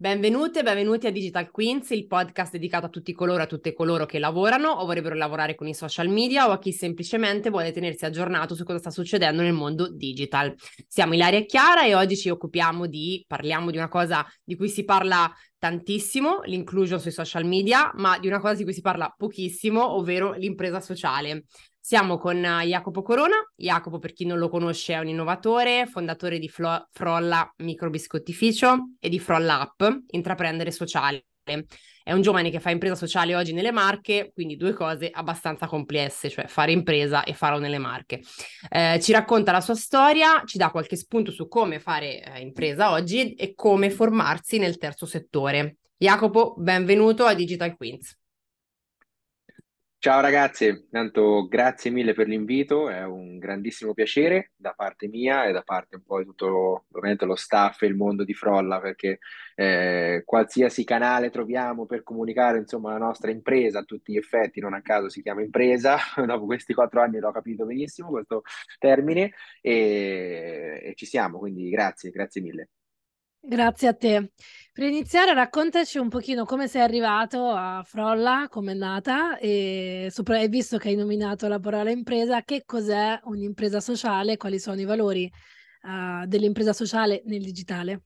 Benvenute e benvenuti a Digital Queens, il podcast dedicato a tutti coloro e a tutte coloro che lavorano o vorrebbero lavorare con i social media o a chi semplicemente vuole tenersi aggiornato su cosa sta succedendo nel mondo digital. Siamo Ilaria e Chiara e oggi ci occupiamo di, parliamo di una cosa di cui si parla tantissimo, l'inclusion sui social media, ma di una cosa di cui si parla pochissimo, ovvero l'impresa sociale. Siamo con Jacopo Corona. Jacopo, per chi non lo conosce, è un innovatore, fondatore di Flo- Frolla Microbiscottificio e di Frolla App, intraprendere sociale. È un giovane che fa impresa sociale oggi nelle Marche, quindi due cose abbastanza complesse, cioè fare impresa e farlo nelle Marche. Eh, ci racconta la sua storia, ci dà qualche spunto su come fare eh, impresa oggi e come formarsi nel terzo settore. Jacopo, benvenuto a Digital Queens. Ciao ragazzi, intanto grazie mille per l'invito, è un grandissimo piacere da parte mia e da parte un po' di tutto ovviamente lo staff e il mondo di Frolla, perché eh, qualsiasi canale troviamo per comunicare insomma la nostra impresa a tutti gli effetti, non a caso si chiama impresa, dopo questi quattro anni l'ho capito benissimo questo termine e, e ci siamo, quindi grazie, grazie mille. Grazie a te. Per iniziare, raccontaci un pochino come sei arrivato a Frolla, come è nata e, sopra- visto che hai nominato la parola impresa, che cos'è un'impresa sociale, quali sono i valori uh, dell'impresa sociale nel digitale?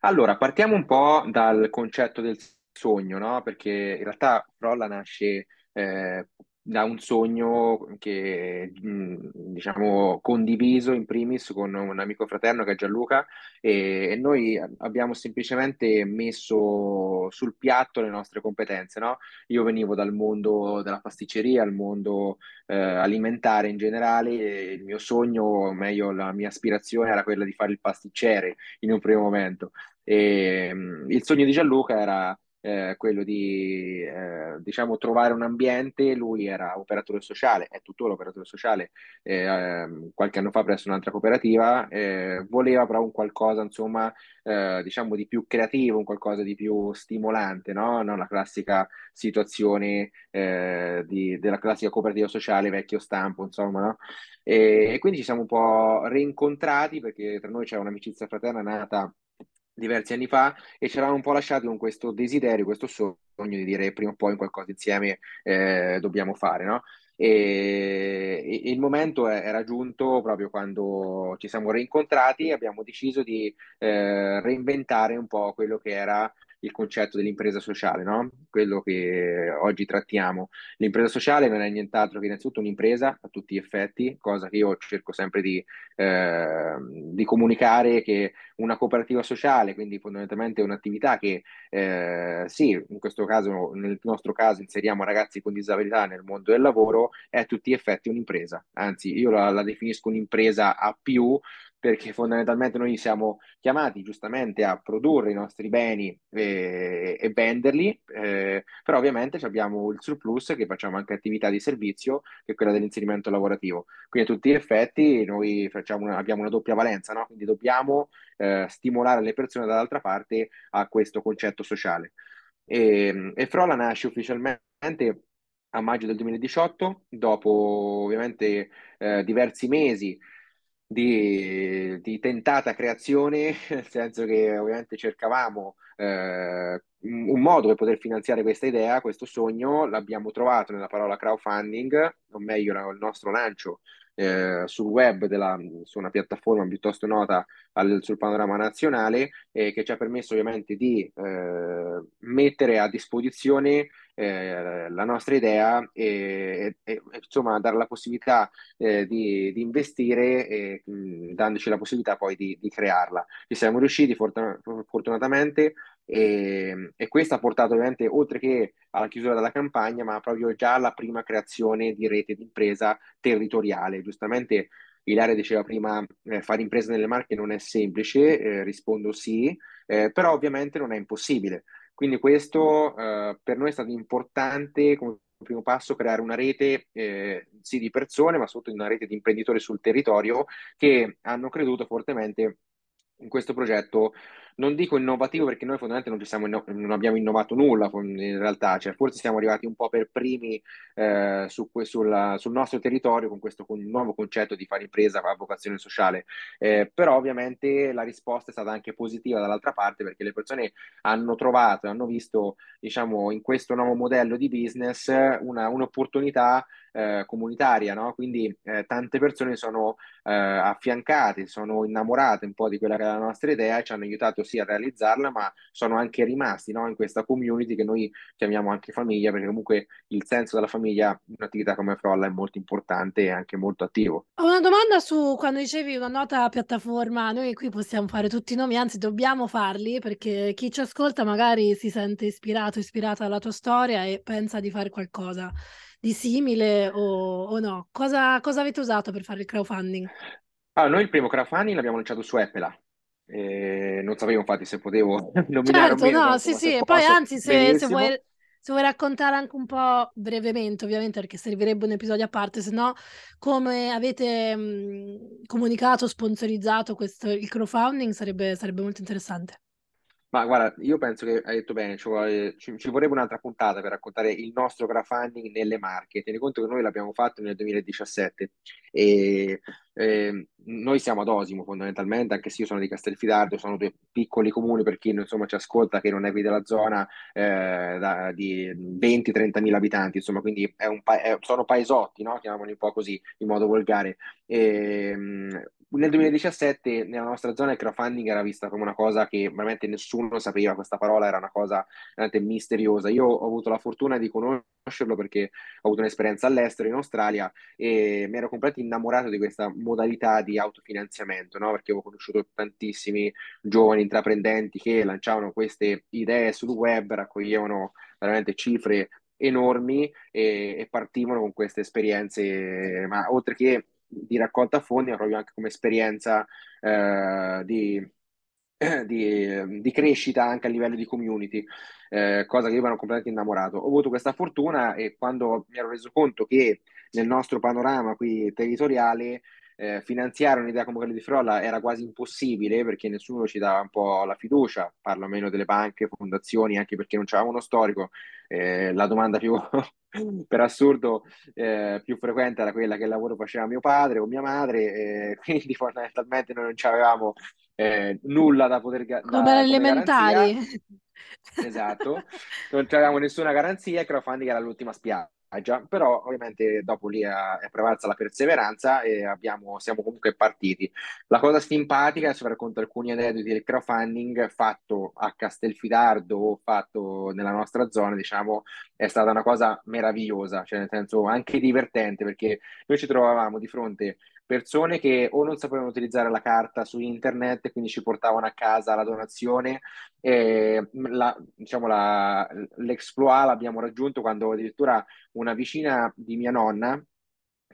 Allora, partiamo un po' dal concetto del sogno, no? Perché in realtà Frolla nasce eh, da un sogno che diciamo condiviso in primis con un amico fraterno che è Gianluca e, noi abbiamo semplicemente messo sul piatto le nostre competenze, no? Io venivo dal mondo della pasticceria, al mondo eh, alimentare in generale, il mio sogno, o meglio la mia aspirazione era quella di fare il pasticcere in un primo momento. E, il sogno di Gianluca era eh, quello di eh, diciamo trovare un ambiente, lui era operatore sociale, è tuttora operatore sociale, eh, ehm, qualche anno fa presso un'altra cooperativa, eh, voleva però un qualcosa insomma eh, diciamo di più creativo, un qualcosa di più stimolante, no? Non la classica situazione eh, di, della classica cooperativa sociale vecchio stampo, insomma, no? E, e quindi ci siamo un po' rincontrati perché tra noi c'è un'amicizia fraterna nata diversi anni fa e ci eravamo un po' lasciati con questo desiderio, questo sogno di dire prima o poi qualcosa insieme eh, dobbiamo fare, no? E, il momento era giunto proprio quando ci siamo rincontrati e abbiamo deciso di eh, reinventare un po' quello che era il concetto dell'impresa sociale, no? quello che oggi trattiamo. L'impresa sociale non è nient'altro che innanzitutto un'impresa a tutti gli effetti, cosa che io cerco sempre di, eh, di comunicare che una cooperativa sociale, quindi fondamentalmente un'attività che eh, sì, in questo caso, nel nostro caso inseriamo ragazzi con disabilità nel mondo del lavoro, è a tutti gli effetti un'impresa. Anzi, io la, la definisco un'impresa a più perché fondamentalmente noi siamo chiamati giustamente a produrre i nostri beni e, e venderli, eh, però ovviamente abbiamo il surplus che facciamo anche attività di servizio, che è quella dell'inserimento lavorativo. Quindi a tutti gli effetti noi una, abbiamo una doppia valenza, no? quindi dobbiamo eh, stimolare le persone dall'altra parte a questo concetto sociale. E, e Frola nasce ufficialmente a maggio del 2018, dopo ovviamente eh, diversi mesi di, di, tentata creazione, nel senso che ovviamente cercavamo eh, un modo per poter finanziare questa idea, questo sogno, l'abbiamo trovato nella parola crowdfunding, o meglio il nostro lancio eh, sul web della, su una piattaforma piuttosto nota al, sul panorama nazionale eh, che ci ha permesso ovviamente di eh, mettere a disposizione eh, la nostra idea e, e, insomma dare la possibilità eh, di, di, investire e mh, dandoci la possibilità poi di, di crearla. Ci siamo riusciti fortun- fortunatamente e, e, questo ha portato ovviamente oltre che alla chiusura della campagna ma proprio già alla prima creazione di rete di impresa territoriale. Giustamente Ilaria diceva prima eh, fare impresa nelle Marche non è semplice, eh, rispondo sì, eh, però ovviamente non è impossibile. Quindi questo eh, per noi è stato importante come primo passo creare una rete eh, sì di persone, ma soprattutto una rete di imprenditori sul territorio che hanno creduto fortemente in questo progetto non dico innovativo perché noi fondamentalmente non, inno- non abbiamo innovato nulla in realtà, cioè, forse siamo arrivati un po' per primi eh, su, sulla, sul nostro territorio con questo con nuovo concetto di fare impresa a vocazione sociale, eh, però ovviamente la risposta è stata anche positiva dall'altra parte perché le persone hanno trovato, hanno visto diciamo, in questo nuovo modello di business una, un'opportunità eh, comunitaria, no? quindi eh, tante persone sono eh, affiancate, sono innamorate un po' di quella che è la nostra idea e ci hanno aiutato sì a realizzarla, ma sono anche rimasti no? in questa community che noi chiamiamo anche famiglia, perché comunque il senso della famiglia in un'attività come Frolla è molto importante e anche molto attivo. Ho una domanda su quando dicevi una nota piattaforma, noi qui possiamo fare tutti i nomi, anzi dobbiamo farli perché chi ci ascolta magari si sente ispirato, ispirata alla tua storia e pensa di fare qualcosa di simile o, o no? Cosa, cosa, avete usato per fare il crowdfunding? Ah, noi il primo crowdfunding l'abbiamo lanciato su Apple. E non sapevo infatti se potevo nominare certo, meno, no, sì, sì, e poi anzi se, se, vuoi, se vuoi raccontare anche un po' brevemente, ovviamente perché servirebbe un episodio a parte, se no come avete mh, comunicato, sponsorizzato questo, il crowdfunding sarebbe, sarebbe molto interessante. Ma guarda, io penso che hai detto bene, ci, vuole, ci, ci, vorrebbe un'altra puntata per raccontare il nostro crowdfunding nelle Marche. Tieni conto che noi l'abbiamo fatto nel 2017 e eh, noi siamo ad Osimo fondamentalmente, anche se io sono di Castelfidardo, sono due piccoli comuni per chi insomma, ci ascolta che non è qui della zona eh, da, di 20-30 mila abitanti, insomma, quindi è un pa- è, sono paesotti, no? chiamiamoli un po' così in modo volgare. E, nel 2017 nella nostra zona il crowdfunding era vista come una cosa che veramente nessuno sapeva, questa parola era una cosa veramente misteriosa. Io ho avuto la fortuna di conoscerlo perché ho avuto un'esperienza all'estero in Australia e mi ero completamente innamorato di questa modalità di autofinanziamento, no? perché avevo conosciuto tantissimi giovani intraprendenti che lanciavano queste idee sul web, raccoglievano veramente cifre enormi e, e partivano con queste esperienze, ma oltre che di raccolta fondi, ma proprio anche come esperienza eh, di, di, di, crescita anche a livello di community, eh, cosa che io ero completamente innamorato. Ho avuto questa fortuna e quando mi ero reso conto che nel nostro panorama qui territoriale eh, finanziare un'idea come quella di Frolla era quasi impossibile perché nessuno ci dava un po' la fiducia, parlo meno delle banche, fondazioni, anche perché non c'avevamo uno storico. Eh, la domanda più, per assurdo, eh, più frequente era quella che lavoro faceva mio padre o mia madre, quindi fondamentalmente noi non avevamo eh, nulla da poter ga- come da, elementari. Esatto, non avevamo nessuna garanzia e crowdfunding era l'ultima spiaggia già, però ovviamente dopo lì è, prevalsa la perseveranza e abbiamo, siamo comunque partiti. La cosa simpatica, adesso racconto alcuni aneddoti del crowdfunding fatto a Castelfidardo o fatto nella nostra zona, diciamo, è stata una cosa meravigliosa, cioè nel senso anche divertente perché noi ci trovavamo di fronte persone che o non sapevano utilizzare la carta su internet, quindi ci portavano a casa la donazione. E la, diciamo la, l'exploit l'abbiamo raggiunto quando addirittura una vicina di mia nonna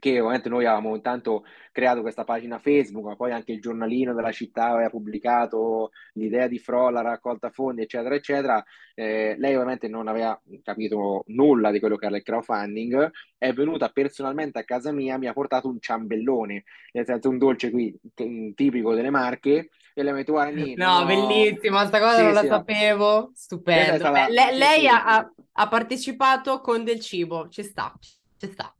che ovviamente noi avevamo intanto creato questa pagina Facebook, ma poi anche il giornalino della città aveva pubblicato l'idea di Frolla, raccolta fondi, eccetera, eccetera. Eh, lei ovviamente non aveva capito nulla di quello che era il crowdfunding, è venuta personalmente a casa mia, mi ha portato un ciambellone, nel senso un dolce qui tipico delle Marche, e le metto guarda No, no, bellissima, questa cosa sì, non la sapevo, stupendo. Stata... Beh, lei, lei ha, ha partecipato con del cibo, ci sta, ci sta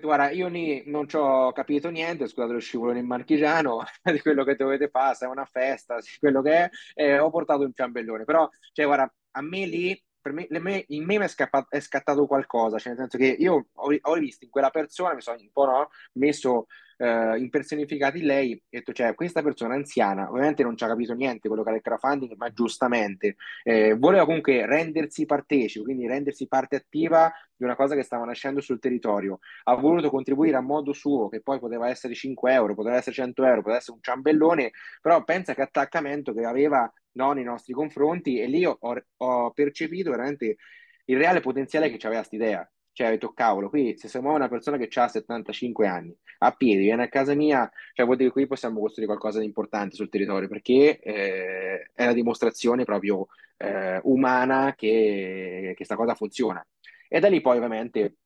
guarda, io lì non ci ho capito niente, scusate lo scivolone in marchigiano, di quello che dovete fare, se è una festa, quello che è, e ho portato un ciambellone, però, cioè, guarda, a me lì, per me, me in me è, scappato, è scattato qualcosa, cioè, nel senso che io ho, ho visto in quella persona, mi sono un po' no, messo eh, impersonificati lei, detto, cioè, questa persona anziana, ovviamente non ci ha capito niente quello che era il crowdfunding, ma giustamente eh, voleva comunque rendersi partecipe, quindi rendersi parte attiva di una cosa che stava nascendo sul territorio. Ha voluto contribuire a modo suo, che poi poteva essere 5 euro, poteva essere 100 euro, poteva essere un ciambellone, però pensa che attaccamento che aveva no, nei nostri confronti e lì ho, ho percepito veramente il reale potenziale che aveva questa idea cioè ho detto cavolo, qui se si muove una persona che ha 75 anni a piedi, viene a casa mia, cioè vuol dire che qui possiamo costruire qualcosa di importante sul territorio perché eh, è la dimostrazione proprio eh, umana che questa cosa funziona. E da lì poi ovviamente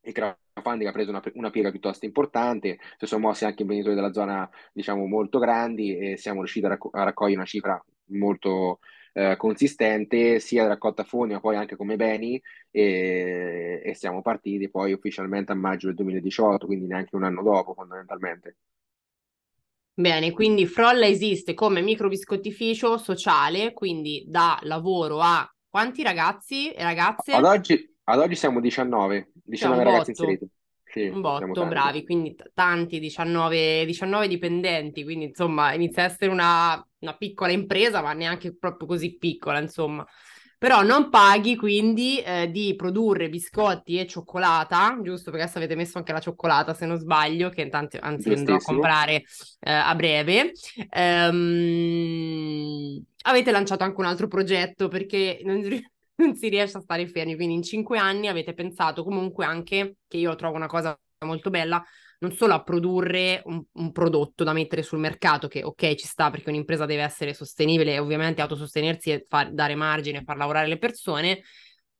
il crowdfunding ha preso una, una, piega piuttosto importante, si sono mossi anche imprenditori della zona diciamo molto grandi e siamo riusciti a, racco- a raccogliere una cifra molto eh, consistente sia da raccolta fondi ma poi anche come beni e, e siamo partiti poi ufficialmente a maggio del 2018, quindi neanche un anno dopo fondamentalmente. Bene, quindi Frolla esiste come microbiscottificio sociale, quindi da lavoro a quanti ragazzi e ragazze? Ad oggi, ad oggi siamo 19, 19 cioè, ragazzi inseriti. Sì, un botto, bravi, quindi t- tanti, 19, 19, dipendenti, quindi insomma inizia a essere una, una piccola impresa, ma neanche proprio così piccola, insomma però non paghi quindi eh, di produrre biscotti e cioccolata, giusto? Perché adesso avete messo anche la cioccolata, se non sbaglio, che tanti, anzi andrò a comprare eh, a breve. Ehm, avete lanciato anche un altro progetto perché non, non si riesce a stare fermi, quindi in cinque anni avete pensato comunque anche, che io trovo una cosa molto bella, non solo a produrre un, un, prodotto da mettere sul mercato, che ok ci sta perché un'impresa deve essere sostenibile e ovviamente autosostenersi e far, dare margine far lavorare le persone,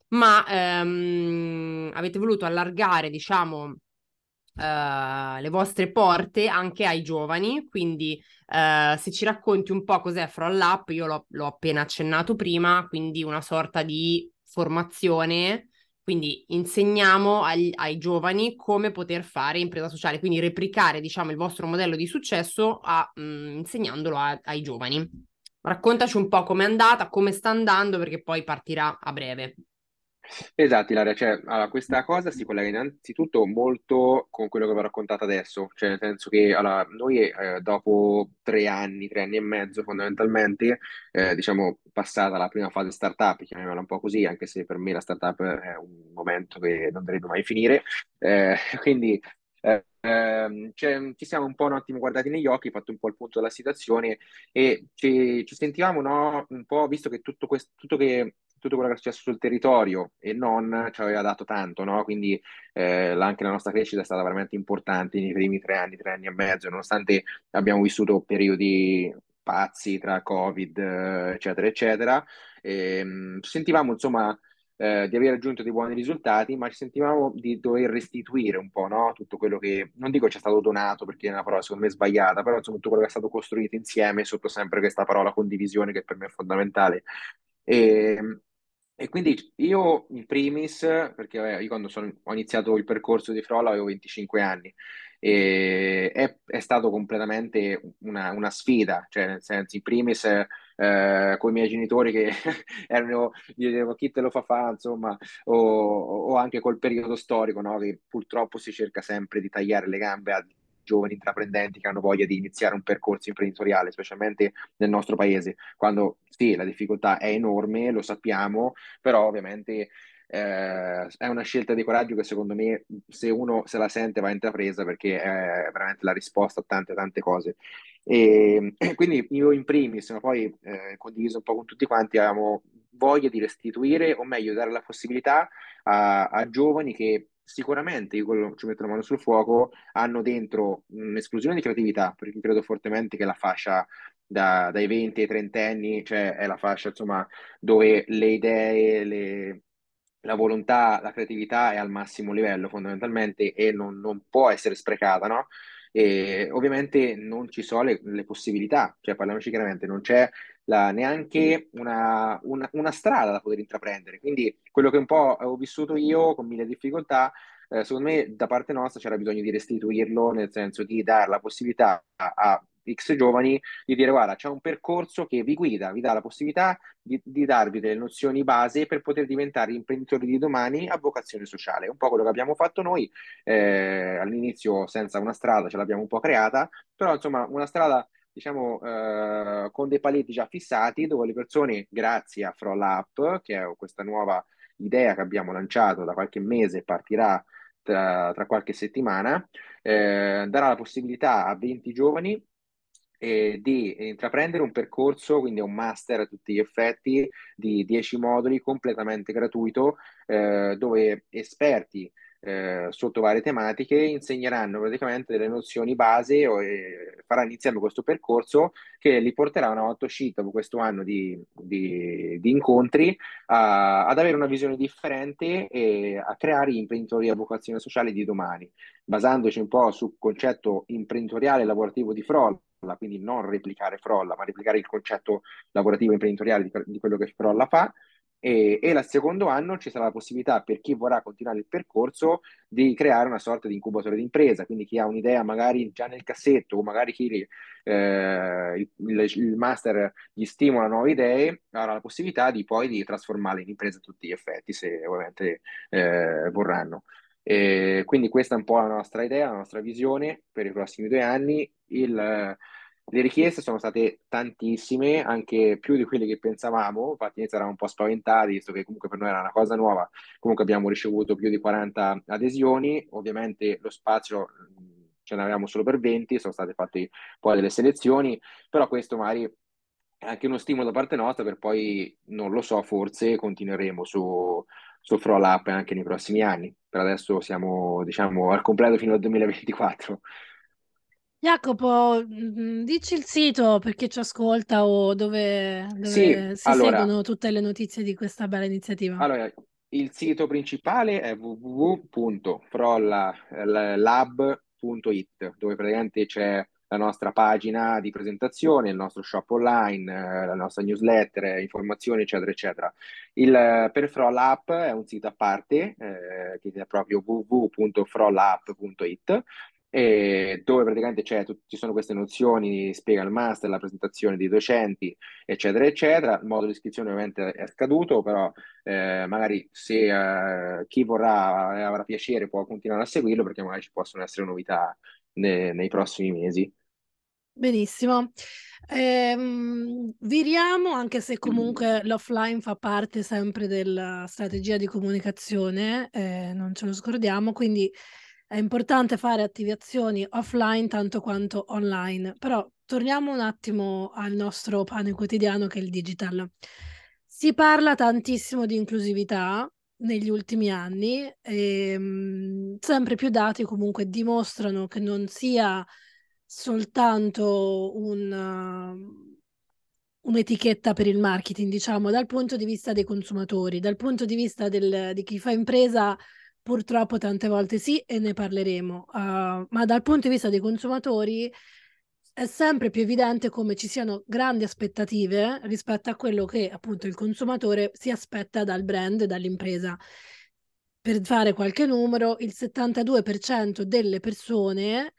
ma ehm, avete voluto allargare, diciamo, Uh, le vostre porte anche ai giovani. Quindi, uh, se ci racconti un po' cos'è Froll Up, io l'ho, l'ho, appena accennato prima, quindi una sorta di formazione quindi insegniamo agli, ai giovani come poter fare impresa sociale, quindi replicare diciamo, il vostro modello di successo a, mh, mm, insegnandolo a, ai giovani. Raccontaci un po' com'è andata, come sta andando, perché poi partirà a breve. Esatto, Ilaria, cioè, allora, questa cosa si collega innanzitutto molto con quello che vi ho raccontato adesso, cioè nel senso che allora, noi eh, dopo tre anni, tre anni e mezzo fondamentalmente, eh, diciamo passata la prima fase startup, chiamiamola un po' così, anche se per me la startup è un momento che non dovrebbe mai finire, eh, quindi eh, ehm, cioè, ci siamo un po' un attimo guardati negli occhi, fatto un po' il punto della situazione e ci, ci sentivamo no, un po', visto che tutto, questo, tutto che tutto quello che è successo sul territorio e non ci aveva dato tanto, no? Quindi eh, anche la nostra crescita è stata veramente importante nei primi tre anni, tre anni e mezzo, nonostante abbiamo vissuto periodi pazzi tra Covid, eccetera, eccetera. E, ehm, sentivamo insomma eh, di aver raggiunto dei buoni risultati, ma ci sentivamo di dover restituire un po' no? tutto quello che, non dico ci è stato donato perché è una parola secondo me sbagliata, però insomma tutto quello che è stato costruito insieme sotto sempre questa parola condivisione che per me è fondamentale. E, ehm, e quindi io in primis, perché vabbè, io quando sono, ho iniziato il percorso di Frolla avevo 25 anni e è, è stato completamente una, una, sfida, cioè nel senso in primis eh, con i miei genitori che erano, dicevo chi te lo fa fare, insomma, o, o anche col periodo storico, no? che purtroppo si cerca sempre di tagliare le gambe a giovani intraprendenti che hanno voglia di iniziare un percorso imprenditoriale, specialmente nel nostro paese, quando sì, la difficoltà è enorme, lo sappiamo, però ovviamente eh, è una scelta di coraggio che secondo me se uno se la sente va intrapresa perché è veramente la risposta a tante tante cose. E, quindi io in primis, ma poi eh, condiviso un po' con tutti quanti, avevamo voglia di restituire, o meglio, dare la possibilità a, a giovani che sicuramente, io ci metto la mano sul fuoco, hanno dentro un'esplosione di creatività, perché credo fortemente che la fascia da, dai 20 ai 30 anni, cioè è la fascia insomma dove le idee, le, la volontà, la creatività è al massimo livello fondamentalmente e non, non può essere sprecata, no? E ovviamente non ci sono le, le possibilità, cioè parliamoci chiaramente, non c'è la, neanche una, una, una, strada da poter intraprendere. Quindi quello che un po' ho vissuto io con mille difficoltà, eh, secondo me da parte nostra c'era bisogno di restituirlo, nel senso di dare la possibilità a, a X giovani di dire guarda c'è un percorso che vi guida, vi dà la possibilità di, di, darvi delle nozioni base per poter diventare imprenditori di domani a vocazione sociale. Un po' quello che abbiamo fatto noi eh, all'inizio senza una strada, ce l'abbiamo un po' creata, però insomma una strada diciamo eh, con dei paletti già fissati dove le persone grazie a Froll che è questa nuova idea che abbiamo lanciato da qualche mese, partirà tra, tra qualche settimana, eh, darà la possibilità a 20 giovani eh, di intraprendere un percorso, quindi un master a tutti gli effetti di 10 moduli completamente gratuito, eh, dove esperti eh, sotto varie tematiche insegneranno praticamente delle nozioni base o eh, faranno insieme questo percorso che li porterà una volta uscito dopo questo anno di, di, di incontri a, ad avere una visione differente e a creare gli imprenditori a vocazione sociale di domani, basandoci un po' sul concetto imprenditoriale e lavorativo di Froll quindi non replicare Frolla, ma replicare il concetto lavorativo imprenditoriale di, di quello che Frolla fa. E, e il secondo anno ci sarà la possibilità per chi vorrà continuare il percorso di creare una sorta di incubatore di impresa, quindi chi ha un'idea magari già nel cassetto o magari chi eh, il, il, il, master gli stimola nuove idee, avrà la possibilità di poi di trasformarle in impresa a tutti gli effetti, se ovviamente eh, vorranno. E quindi questa è un po' la nostra idea, la nostra visione per i prossimi due anni. Il, le richieste sono state tantissime, anche più di quelle che pensavamo, infatti inizio eravamo un po' spaventati, visto che comunque per noi era una cosa nuova, comunque abbiamo ricevuto più di 40 adesioni, ovviamente lo spazio ce n'avevamo solo per 20, sono state fatte poi delle selezioni, però questo magari è anche uno stimolo da parte nostra per poi, non lo so, forse continueremo su, su Froll Up anche nei prossimi anni. Per adesso siamo, diciamo, al completo fino al 2024. Jacopo, mm, dici il sito per chi ci ascolta o dove, dove Sì, si allora, seguono tutte le notizie di questa bella iniziativa. allora, il sito principale è www.frollab.it, dove praticamente c'è la nostra pagina di presentazione, il nostro shop online, eh, la nostra newsletter, informazioni, eccetera, eccetera. Il, per Froll App è un sito a parte, eh, che è proprio www.frollapp.it, e dove praticamente c'è, ci sono queste nozioni, spiega il master, la presentazione dei docenti, eccetera, eccetera. Il modo di iscrizione ovviamente è scaduto, però eh, magari se eh, chi vorrà e avrà piacere può continuare a seguirlo perché magari ci possono essere novità ne, nei prossimi mesi. Benissimo. Ehm, viriamo, anche se comunque l'offline fa parte sempre della strategia di comunicazione, eh, non ce lo scordiamo, quindi è importante fare attivazioni offline tanto quanto online. Però torniamo un attimo al nostro pane quotidiano che è il digital. Si parla tantissimo di inclusività negli ultimi anni e ehm, sempre più dati comunque dimostrano che non sia soltanto un, uh, un'etichetta per il marketing, diciamo, dal punto di vista dei consumatori, dal punto di vista del, di chi fa impresa, purtroppo tante volte sì, e ne parleremo, uh, ma dal punto di vista dei consumatori è sempre più evidente come ci siano grandi aspettative rispetto a quello che appunto il consumatore si aspetta dal brand, dall'impresa. Per fare qualche numero, il 72% delle persone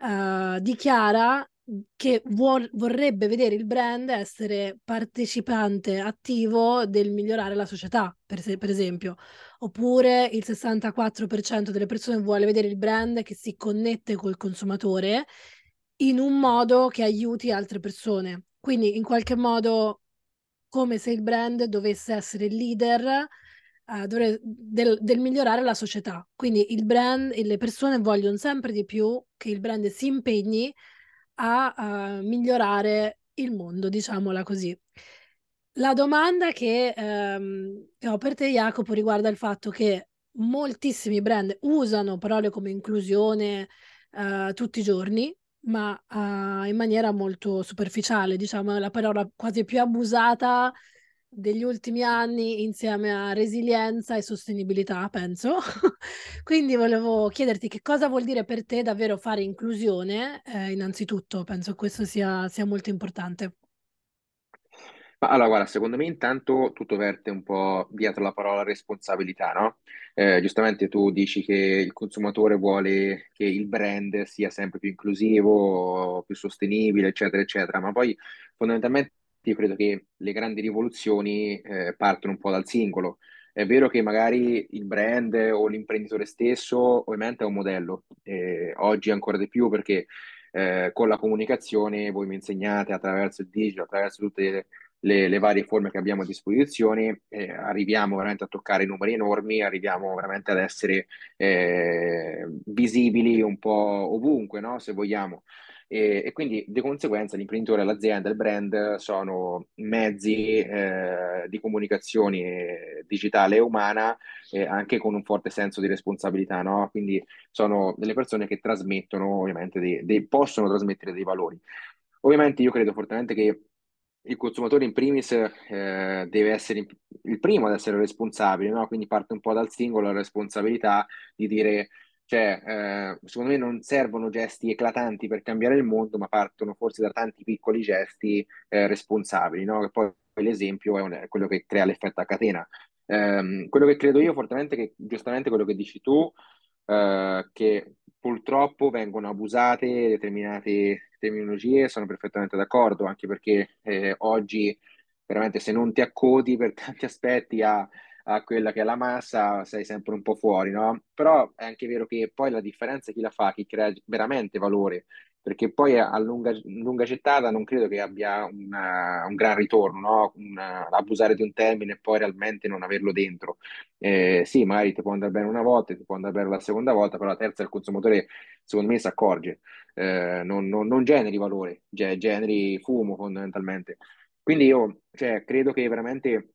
uh, dichiara che vuol, vorrebbe vedere il brand essere partecipante attivo del migliorare la società, per, se, per esempio. Oppure il 64% delle persone vuole vedere il brand che si connette col consumatore in un modo che aiuti altre persone. Quindi in qualche modo come se il brand dovesse essere il leader uh, dovre- del, del, migliorare la società. Quindi il brand e le persone vogliono sempre di più che il brand si impegni a uh, migliorare il mondo, diciamola così. La domanda che, um, che ho per te, Jacopo, riguarda il fatto che moltissimi brand usano parole come inclusione uh, tutti i giorni, ma uh, in maniera molto superficiale, diciamo, la parola quasi più abusata degli ultimi anni insieme a resilienza e sostenibilità, penso. Quindi volevo chiederti che cosa vuol dire per te davvero fare inclusione, eh, innanzitutto, penso questo sia, sia molto importante. Allora, guarda, secondo me intanto tutto verte un po' dietro la parola responsabilità, no? Eh, giustamente tu dici che il consumatore vuole che il brand sia sempre più inclusivo, più sostenibile, eccetera, eccetera, ma poi fondamentalmente io credo che le grandi rivoluzioni eh, partono un po' dal singolo. È vero che magari il brand o l'imprenditore stesso ovviamente è un modello, eh, oggi ancora di più perché eh, con la comunicazione voi mi insegnate attraverso il digital, attraverso tutte le, le, le varie forme che abbiamo a disposizione, eh, arriviamo veramente a toccare numeri enormi, arriviamo veramente ad essere eh, visibili un po' ovunque, no? se vogliamo. E, e, quindi di conseguenza l'imprenditore, l'azienda, il brand sono mezzi eh, di comunicazione digitale e umana eh, anche con un forte senso di responsabilità, no? Quindi sono delle persone che trasmettono, ovviamente, dei, dei, possono trasmettere dei valori. Ovviamente io credo fortemente che il consumatore in primis eh, deve essere il primo ad essere responsabile, no? Quindi parte un po' dal singolo la responsabilità di dire Cioè, eh, secondo me non servono gesti eclatanti per cambiare il mondo, ma partono forse da tanti piccoli gesti eh, responsabili, no? Che poi l'esempio è, un, è, quello che crea l'effetto a catena. Eh, quello che credo io fortemente, che giustamente quello che dici tu, eh, che purtroppo vengono abusate determinate terminologie, sono perfettamente d'accordo, anche perché eh, oggi veramente se non ti accodi per tanti aspetti a a quella che è la massa, sei sempre un po' fuori, no? Però è anche vero che poi la differenza è chi la fa, chi crea veramente valore, perché poi a lunga, lunga gettata non credo che abbia una, un gran ritorno, no? Una, abusare di un termine e poi realmente non averlo dentro. Eh, sì, magari ti può andare bene una volta, ti può andare bene la seconda volta, però la terza il consumatore secondo me si accorge, eh, non, non, non generi valore, generi fumo fondamentalmente. Quindi io cioè, credo che veramente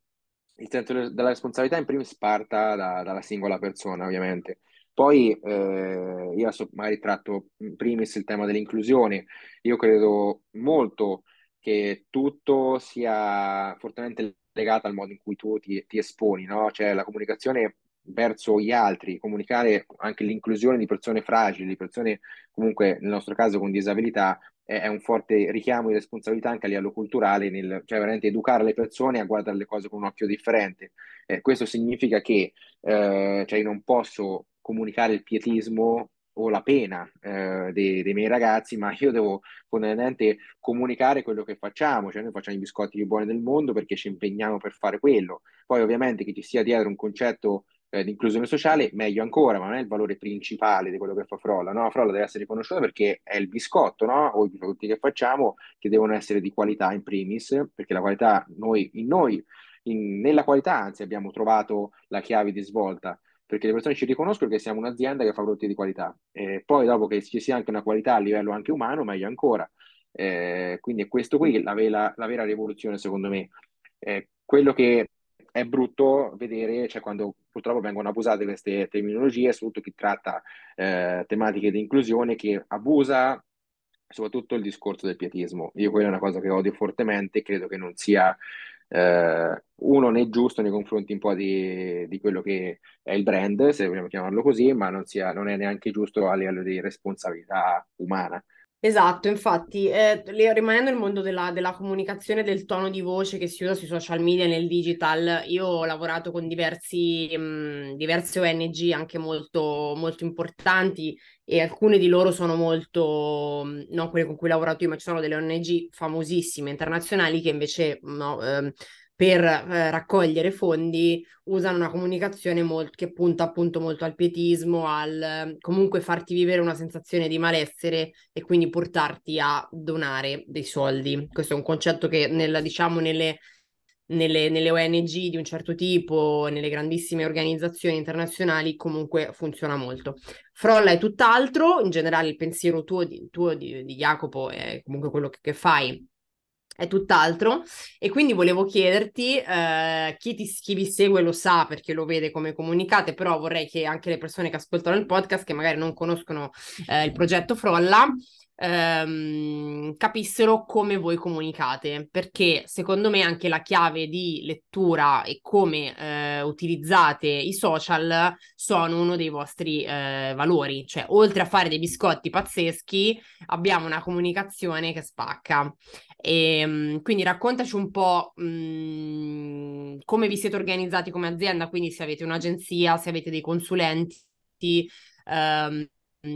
il senso della responsabilità in primis parta da, dalla singola persona, ovviamente. Poi eh, io magari tratto in primis il tema dell'inclusione. Io credo molto che tutto sia fortemente legato al modo in cui tu ti, ti esponi, no? Cioè la comunicazione verso gli altri, comunicare anche l'inclusione di persone fragili, persone comunque nel nostro caso con disabilità, è un forte richiamo di responsabilità anche a livello culturale, nel, cioè veramente educare le persone a guardare le cose con un occhio differente. Eh, questo significa che eh, cioè io non posso comunicare il pietismo o la pena eh, dei, dei, miei ragazzi, ma io devo fondamentalmente comunicare quello che facciamo, cioè noi facciamo i biscotti più buoni del mondo perché ci impegniamo per fare quello. Poi ovviamente che ci sia dietro un concetto eh, di inclusione sociale, meglio ancora, ma non è il valore principale di quello che fa Frolla. No? Frolla deve essere riconosciuta perché è il biscotto, no? o i prodotti che facciamo, che devono essere di qualità in primis, perché la qualità, noi, in noi, in, nella qualità, anzi, abbiamo trovato la chiave di svolta perché le persone ci riconoscono che siamo un'azienda che fa prodotti di qualità. E poi dopo che ci sia anche una qualità a livello anche umano, meglio ancora. Eh, quindi è questo qui la, la, la vera rivoluzione, secondo me. Eh, quello che è brutto vedere, cioè quando purtroppo vengono abusate queste terminologie, soprattutto chi tratta eh, tematiche di inclusione, che abusa soprattutto il discorso del pietismo. Io quella è una cosa che odio fortemente, credo che non sia eh, uno né giusto nei confronti un po' di, di, quello che è il brand, se vogliamo chiamarlo così, ma non, sia, non è neanche giusto a livello di responsabilità umana. Esatto, infatti, eh, rimanendo nel mondo della, della, comunicazione, del tono di voce che si usa sui social media nel digital, io ho lavorato con diversi, mh, diverse ONG anche molto, molto importanti e alcune di loro sono molto, non quelle con cui ho lavorato io, ma ci sono delle ONG famosissime internazionali che invece no, eh, per eh, raccogliere fondi usano una comunicazione molt- che punta appunto molto al pietismo, al comunque farti vivere una sensazione di malessere e quindi portarti a donare dei soldi. Questo è un concetto che nella, diciamo nelle, nelle, nelle ONG di un certo tipo, nelle grandissime organizzazioni internazionali comunque funziona molto. Frolla è tutt'altro, in generale il pensiero tuo, di, tuo di, di Jacopo è comunque quello che, che fai è tutt'altro. E quindi volevo chiederti, eh, chi, ti, chi, vi segue lo sa perché lo vede come comunicate, però vorrei che anche le persone che ascoltano il podcast, che magari non conoscono eh, il progetto Frolla, ehm, capissero come voi comunicate, perché secondo me anche la chiave di lettura e come eh, utilizzate i social sono uno dei vostri eh, valori, cioè oltre a fare dei biscotti pazzeschi abbiamo una comunicazione che spacca. E, ehm, quindi raccontaci un po' mh, mm, come vi siete organizzati come azienda, quindi se avete un'agenzia, se avete dei consulenti, ehm,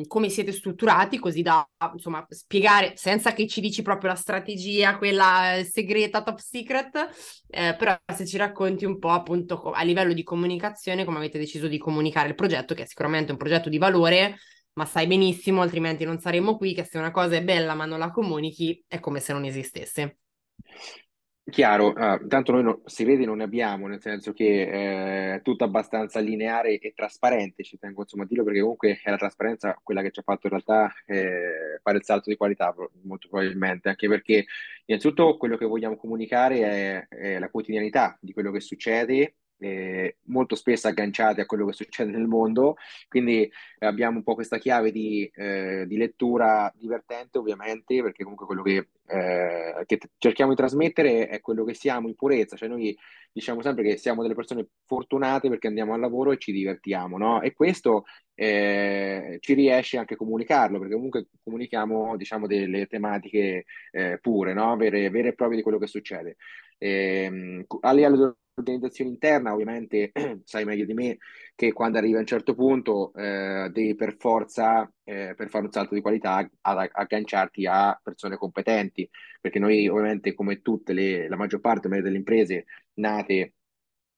come siete strutturati, così da insomma spiegare senza che ci dici proprio la strategia, quella segreta, top secret, eh, però se ci racconti un po' appunto a livello di comunicazione come avete deciso di comunicare il progetto, che è sicuramente un progetto di valore, ma sai benissimo, altrimenti non saremmo qui, che se una cosa è bella ma non la comunichi, è come se non esistesse. Chiaro, uh, tanto noi no, si vede non ne abbiamo, nel senso che eh, è tutto abbastanza lineare e trasparente, ci tengo insomma a dirlo perché comunque è la trasparenza quella che ci ha fatto in realtà eh, fare il salto di qualità molto probabilmente, anche perché innanzitutto quello che vogliamo comunicare è, è la quotidianità di quello che succede eh, molto spesso agganciati a quello che succede nel mondo, quindi abbiamo un po' questa chiave di, eh, di lettura divertente ovviamente, perché comunque quello che, eh, che cerchiamo di trasmettere è quello che siamo in purezza, cioè noi diciamo sempre che siamo delle persone fortunate perché andiamo al lavoro e ci divertiamo, no? E questo eh, ci riesce anche a comunicarlo, perché comunque comunichiamo diciamo delle tematiche eh, pure, no? Vere, vere e proprie di quello che succede. Ehm, a livello organizzazione interna, ovviamente sai meglio di me che quando arrivi a un certo punto eh, devi per forza, eh, per fare un salto di qualità, ad, agganciarti a persone competenti, perché noi ovviamente come tutte le, la maggior parte delle imprese nate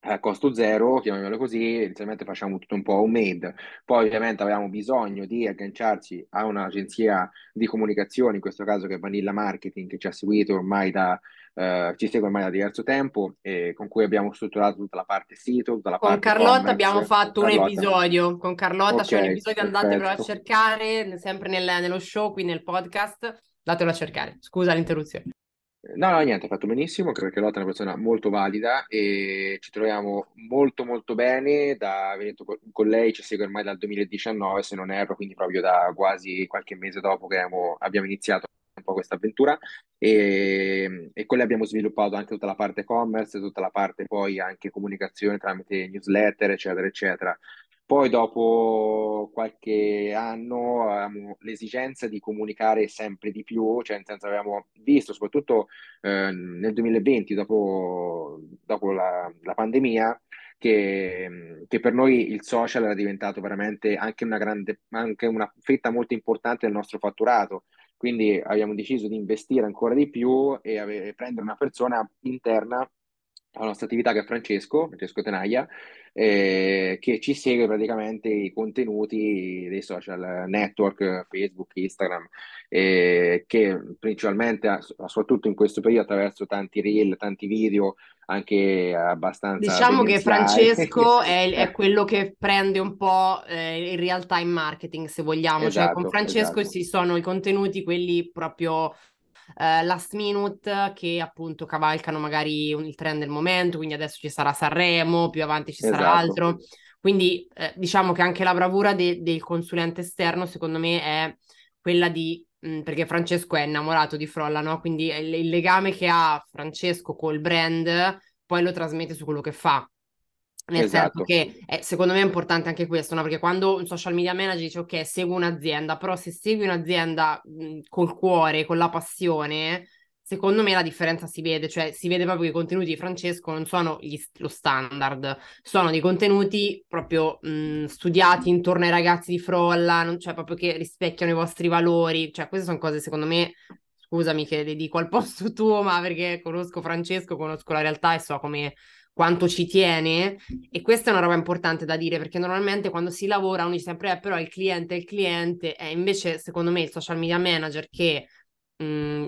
a costo zero, chiamiamolo così, inizialmente facciamo tutto un po' homemade, poi ovviamente avevamo bisogno di agganciarci a un'agenzia di comunicazione, in questo caso che è Vanilla Marketing, che ci ha seguito ormai da eh, ci segue ormai da diverso tempo e con cui abbiamo strutturato tutta la parte sito, tutta la con parte Carlotta commerce. abbiamo fatto Carlotta. un episodio, con Carlotta Ok, c'è un episodio, andatevelo a cercare, sempre nel- nello show, qui nel podcast, datelo a cercare, scusa l'interruzione. No, no, niente, hai fatto benissimo, anche perché Lotta è una persona molto valida e ci troviamo molto molto bene, da, con lei ci segue ormai dal 2019 se non erro, quindi proprio da quasi qualche mese dopo che abbiamo, abbiamo iniziato un po' questa avventura e, e con lei abbiamo sviluppato anche tutta la parte commerce, tutta la parte poi anche comunicazione tramite newsletter, eccetera, eccetera. Poi dopo qualche anno avevamo l'esigenza di comunicare sempre di più, cioè nel senso avevamo visto soprattutto eh, nel 2020, dopo, dopo la, la pandemia, che, che per noi il social era diventato veramente anche una grande, anche una fetta molto importante del nostro fatturato. Quindi abbiamo deciso di investire ancora di più e ave- prendere una persona interna alla nostra attività che è Francesco, Francesco Tenaglia, eh, che ci segue praticamente i contenuti dei social network, Facebook, Instagram, eh, che principalmente, soprattutto in questo periodo, attraverso tanti reel, tanti video, anche abbastanza Diciamo che. Francesco è, è quello che prende un po' eh, il real time marketing, se vogliamo, cioè con Esatto, Francesco esatto. ci sono i contenuti, quelli proprio eh, last minute, che appunto cavalcano magari il trend del momento, quindi adesso ci sarà Sanremo, più avanti ci sarà Esatto. altro. Quindi eh, diciamo che anche la bravura de- del consulente esterno, secondo me, è quella di, mh, perché Francesco è innamorato di Frolla, no? Quindi il, il legame che ha Francesco col brand, poi lo trasmette su quello che fa. Nel senso Esatto. che eh, secondo me è importante anche questo, no? Perché quando un social media manager dice ok, seguo un'azienda, però se segui un'azienda mh, col cuore, con la passione, secondo me la differenza si vede, cioè si vede proprio che i contenuti di Francesco non sono gli- lo standard, sono dei contenuti proprio mh, studiati intorno ai ragazzi di Frolla, non, cioè proprio che rispecchiano i vostri valori, cioè queste sono cose secondo me, scusami che le dico al posto tuo, ma perché conosco Francesco, conosco la realtà e so come quanto ci tiene e questa è una roba importante da dire perché normalmente quando si lavora uno dice sempre eh, però il cliente è il cliente e invece secondo me il social media manager che mh,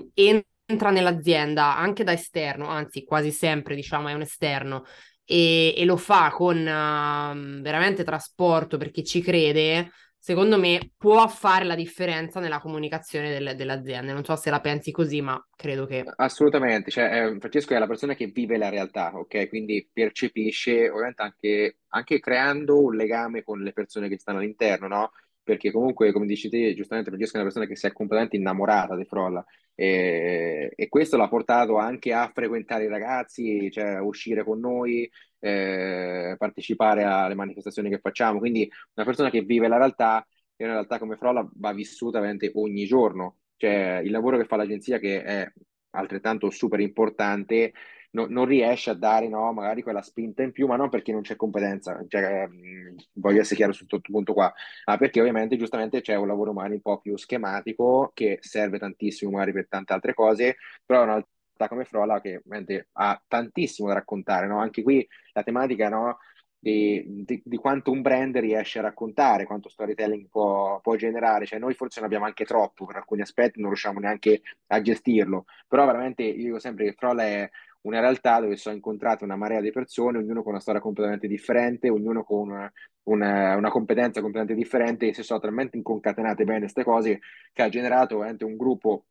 entra nell'azienda anche da esterno, anzi quasi sempre diciamo è un esterno e, e lo fa con uh, veramente trasporto perché ci crede, secondo me può fare la differenza nella comunicazione delle aziende. Non so se la pensi così, ma credo che... Assolutamente, cioè, eh, Francesco è la persona che vive la realtà, ok? Quindi percepisce, ovviamente anche, anche creando un legame con le persone che stanno all'interno, no? Perché comunque, come dici te, giustamente Francesco è una persona che si è completamente innamorata di Frolla e, e questo l'ha portato anche a frequentare i ragazzi, cioè uscire con noi, eh, partecipare alle manifestazioni che facciamo. Quindi una persona che vive la realtà e una realtà come Frolla va vissuta veramente ogni giorno. Cioè il lavoro che fa l'agenzia, che è altrettanto super importante, no- non riesce a dare no, magari quella spinta in più, ma non perché non c'è competenza, cioè, mh, voglio essere chiaro su questo punto qua, ma perché ovviamente giustamente c'è un lavoro magari un po' più schematico che serve tantissimo magari per tante altre cose, però è una realtà come Frolla che ovviamente ha tantissimo da raccontare, no? Anche qui la tematica no, di, di- di quanto un brand riesce a raccontare, quanto storytelling può, può generare, cioè noi forse ne abbiamo anche troppo per alcuni aspetti, non riusciamo neanche a gestirlo, però veramente io dico sempre che Frolla è una realtà dove sono incontrate una marea di persone, ognuno con una storia completamente differente, ognuno con una, una- una competenza completamente differente e si sono talmente inconcatenate bene queste cose che ha generato veramente un gruppo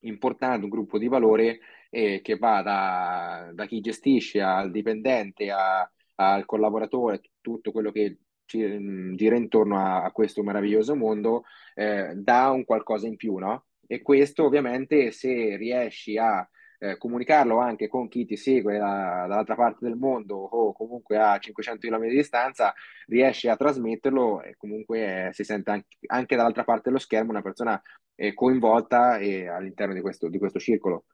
importante, un gruppo di valore eh, che va da, da chi gestisce al dipendente a- al collaboratore tutto quello che gira intorno a, a questo meraviglioso mondo, eh, dà un qualcosa in più, no? E questo ovviamente se riesci a eh, comunicarlo anche con chi ti segue da, dall'altra parte del mondo o comunque a 500 km di distanza, riesci a trasmetterlo e comunque eh, si sente anche, anche, dall'altra parte dello schermo una persona eh, coinvolta all'interno di questo, di questo circolo.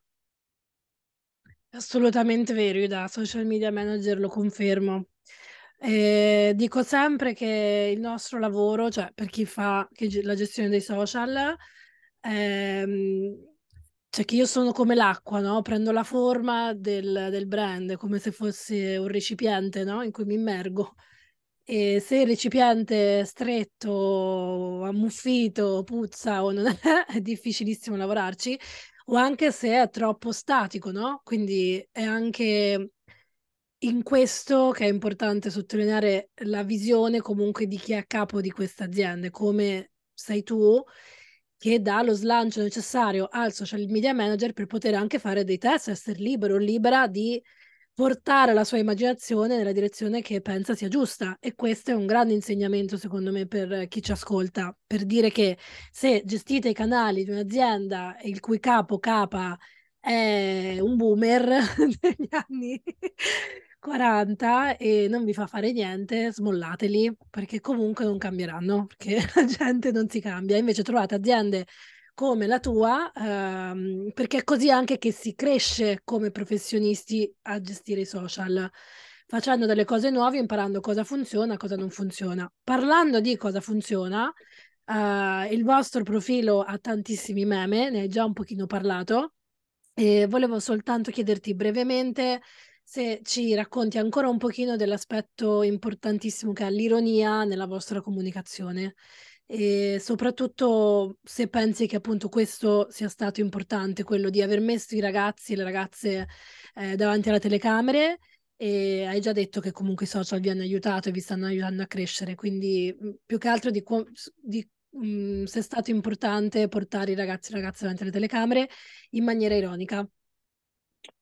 Assolutamente vero, io da social media manager lo confermo. Eh, dico sempre che il nostro lavoro, cioè per chi fa la gestione dei social, ehm, cioè che io sono come l'acqua, no? Prendo la forma del, del brand, come se fosse un recipiente, no? In cui mi immergo. E se il recipiente è stretto, ammuffito, puzza o non è, è difficilissimo lavorarci, o anche se è troppo statico, no? Quindi è anche in questo che è importante sottolineare la visione comunque di chi è a capo di queste aziende, come sei tu che dà lo slancio necessario al social media manager per poter anche fare dei test, essere libero libera di portare la sua immaginazione nella direzione che pensa sia giusta. E questo è un grande insegnamento, secondo me, per chi ci ascolta, per dire che se gestite i canali di un'azienda il cui capo capa è un boomer degli anni 40 e non vi fa fare niente, smollateli perché comunque non cambieranno, perché la gente non si cambia. Invece trovate aziende come la tua, ehm, perché è così anche che si cresce come professionisti a gestire i social, facendo delle cose nuove, imparando cosa funziona, cosa non funziona. Parlando di cosa funziona, eh, il vostro profilo ha tantissimi meme, ne hai già un pochino parlato, e volevo soltanto chiederti brevemente se ci racconti ancora un pochino dell'aspetto importantissimo che è l'ironia nella vostra comunicazione e soprattutto se pensi che appunto questo sia stato importante, quello di aver messo i ragazzi e le ragazze eh, davanti alle telecamere e hai già detto che comunque i social vi hanno aiutato e vi stanno aiutando a crescere, quindi più che altro di, di mh, se è stato importante portare i ragazzi e le ragazze davanti alle telecamere in maniera ironica.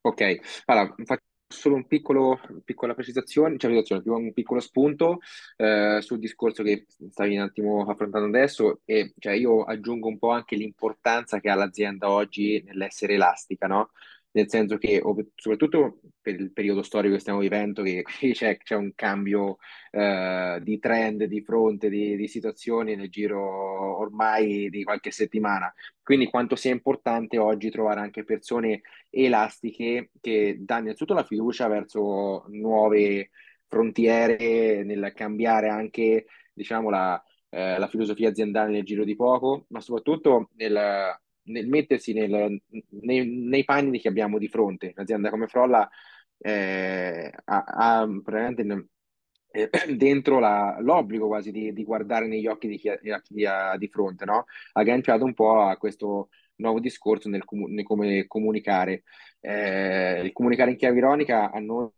Ok, allora faccio solo un piccolo, piccola precisazione, cioè un piccolo spunto eh, sul discorso che stavi un attimo affrontando adesso e cioè, io aggiungo un po' anche l'importanza che ha l'azienda oggi nell'essere elastica, no? Nel senso che soprattutto per il periodo storico che stiamo vivendo, che c'è, c'è un cambio eh, di trend, di fronte, di, di, situazioni nel giro ormai di qualche settimana. Quindi quanto sia importante oggi trovare anche persone elastiche che danno innanzitutto la fiducia verso nuove frontiere nel cambiare anche diciamo, la, eh, la filosofia aziendale nel giro di poco, ma soprattutto nel nel mettersi nel, nei, nei, panni che abbiamo di fronte. Un'azienda come Frolla eh, ha, ha praticamente eh, dentro la, l'obbligo quasi di, di, guardare negli occhi di chi, ha, di fronte, no? Agganciato un po' a questo nuovo discorso nel, nel come comunicare. Eh, il comunicare in chiave ironica a noi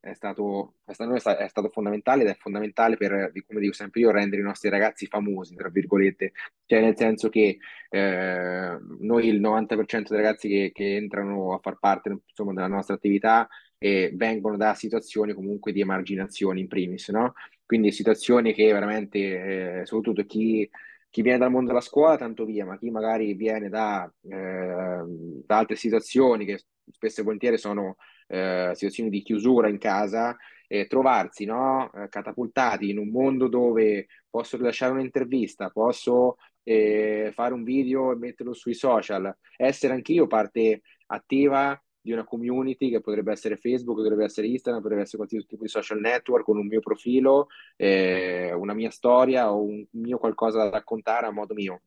è stato, è stato, è stato fondamentale ed è fondamentale per, come dico sempre io, rendere i nostri ragazzi famosi, tra virgolette, cioè nel senso che eh, noi il 90% dei ragazzi che, che, entrano a far parte insomma, della nostra attività eh, vengono da situazioni comunque di emarginazione in primis, no? Quindi situazioni che veramente, eh, soprattutto chi chi viene dal mondo della scuola, tanto via, ma chi magari viene da, eh, da altre situazioni che spesso e volentieri sono eh, situazioni di chiusura in casa, eh, trovarsi no, eh, catapultati in un mondo dove posso rilasciare un'intervista, posso eh, fare un video e metterlo sui social, essere anch'io parte attiva di una community che potrebbe essere Facebook, potrebbe essere Instagram, potrebbe essere qualsiasi tipo di social network con un mio profilo, eh, una mia storia o un mio qualcosa da raccontare a modo mio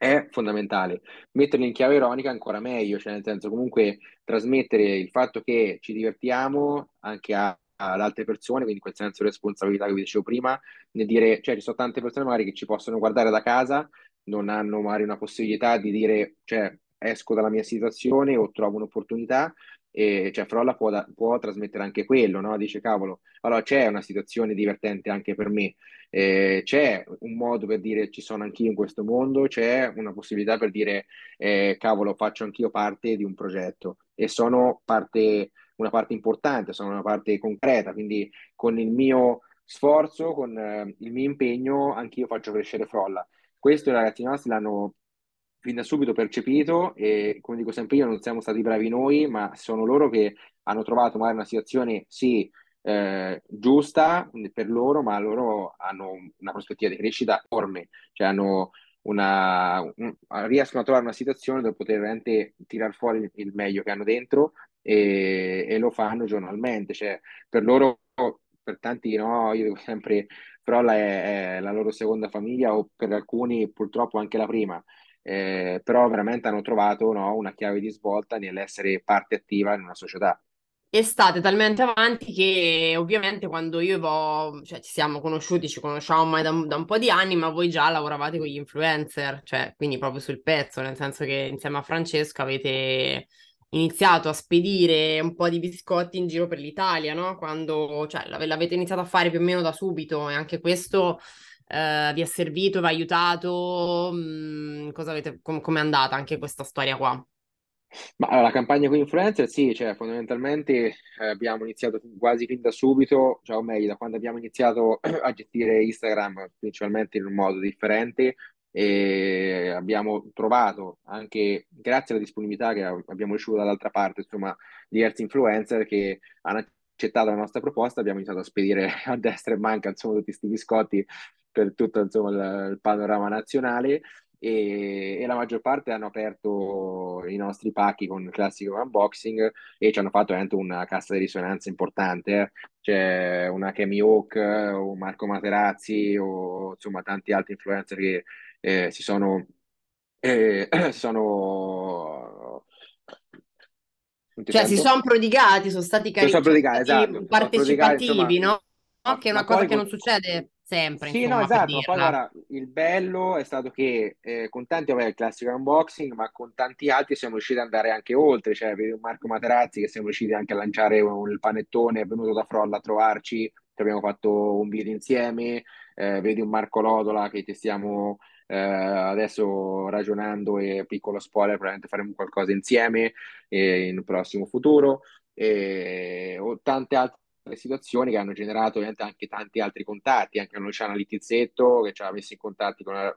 è fondamentale. Metterli in chiave ironica ancora meglio, cioè nel senso comunque trasmettere il fatto che ci divertiamo anche a, ad altre persone, quindi quel senso di responsabilità che vi dicevo prima, nel dire, cioè ci sono tante persone magari che ci possono guardare da casa, non hanno magari una possibilità di dire, cioè esco dalla mia situazione o trovo un'opportunità, e cioè Frolla può, da, può trasmettere anche quello, no? Dice cavolo, allora c'è una situazione divertente anche per me, eh, c'è un modo per dire ci sono anch'io in questo mondo, c'è una possibilità per dire eh, cavolo faccio anch'io parte di un progetto e sono parte una parte importante, sono una parte concreta, quindi con il mio sforzo, con eh, il mio impegno, anch'io faccio crescere Frolla. Questo i ragazzi nostri l'hanno fin da subito percepito e come dico sempre io non siamo stati bravi noi, ma sono loro che hanno trovato magari una situazione sì eh, giusta per loro, ma loro hanno una prospettiva di crescita enorme, cioè hanno una, un, riescono a trovare una situazione dove poter veramente tirare fuori il, meglio che hanno dentro e, e, lo fanno giornalmente, cioè per loro, per tanti no, io dico sempre Frolla è, è la loro seconda famiglia o per alcuni purtroppo anche la prima. Eh, però veramente hanno trovato no, una chiave di svolta nell'essere parte attiva in una società. E state talmente avanti che ovviamente quando io e Vo, cioè ci siamo conosciuti, ci conosciamo ormai da, da, un po' di anni, ma voi già lavoravate con gli influencer, cioè quindi proprio sul pezzo, nel senso che insieme a Francesco avete iniziato a spedire un po' di biscotti in giro per l'Italia, no? Quando, cioè, l'avete iniziato a fare più o meno da subito e anche questo eh, vi è servito, vi ha aiutato? Mh, mm, com- com'è andata anche questa storia qua? Ma allora, la campagna con influencer, sì, cioè fondamentalmente eh, abbiamo iniziato quasi fin da subito, cioè o meglio, da quando abbiamo iniziato a gestire Instagram principalmente in un modo differente e abbiamo trovato anche grazie alla disponibilità che abbiamo ricevuto dall'altra parte, insomma, diversi influencer che hanno accettato la nostra proposta, abbiamo iniziato a spedire a destra e manca, insomma, tutti questi biscotti per tutto, insomma, il, il panorama nazionale e, e, la maggior parte hanno aperto i nostri pacchi con il classico unboxing e ci hanno fatto veramente una cassa di risonanza importante. Eh. C'è una Kemi Hawk o Marco Materazzi o insomma tanti altri influencer che eh, si sono, eh, sono cioè si sono prodigati, sono stati prodigati, esatto, partecipativi, no? no? Che è una cosa che non succede sempre. Sì, no, esatto. Poi guarda, il bello è stato che eh, con tanti, vabbè, il classico unboxing, ma con tanti altri siamo riusciti ad andare anche oltre. Cioè, vedi un Marco Materazzi che siamo riusciti anche a lanciare un, il panettone, è venuto da Frolla a trovarci, abbiamo fatto un video insieme. Eh, vedi un Marco Lodola che ti stiamo eh, adesso ragionando e piccolo spoiler, probabilmente faremo qualcosa insieme eh, in un prossimo futuro. E, o tante altre situazioni che hanno generato ovviamente anche tanti altri contatti, anche Luciana Littizzetto che ci ha messo in, con,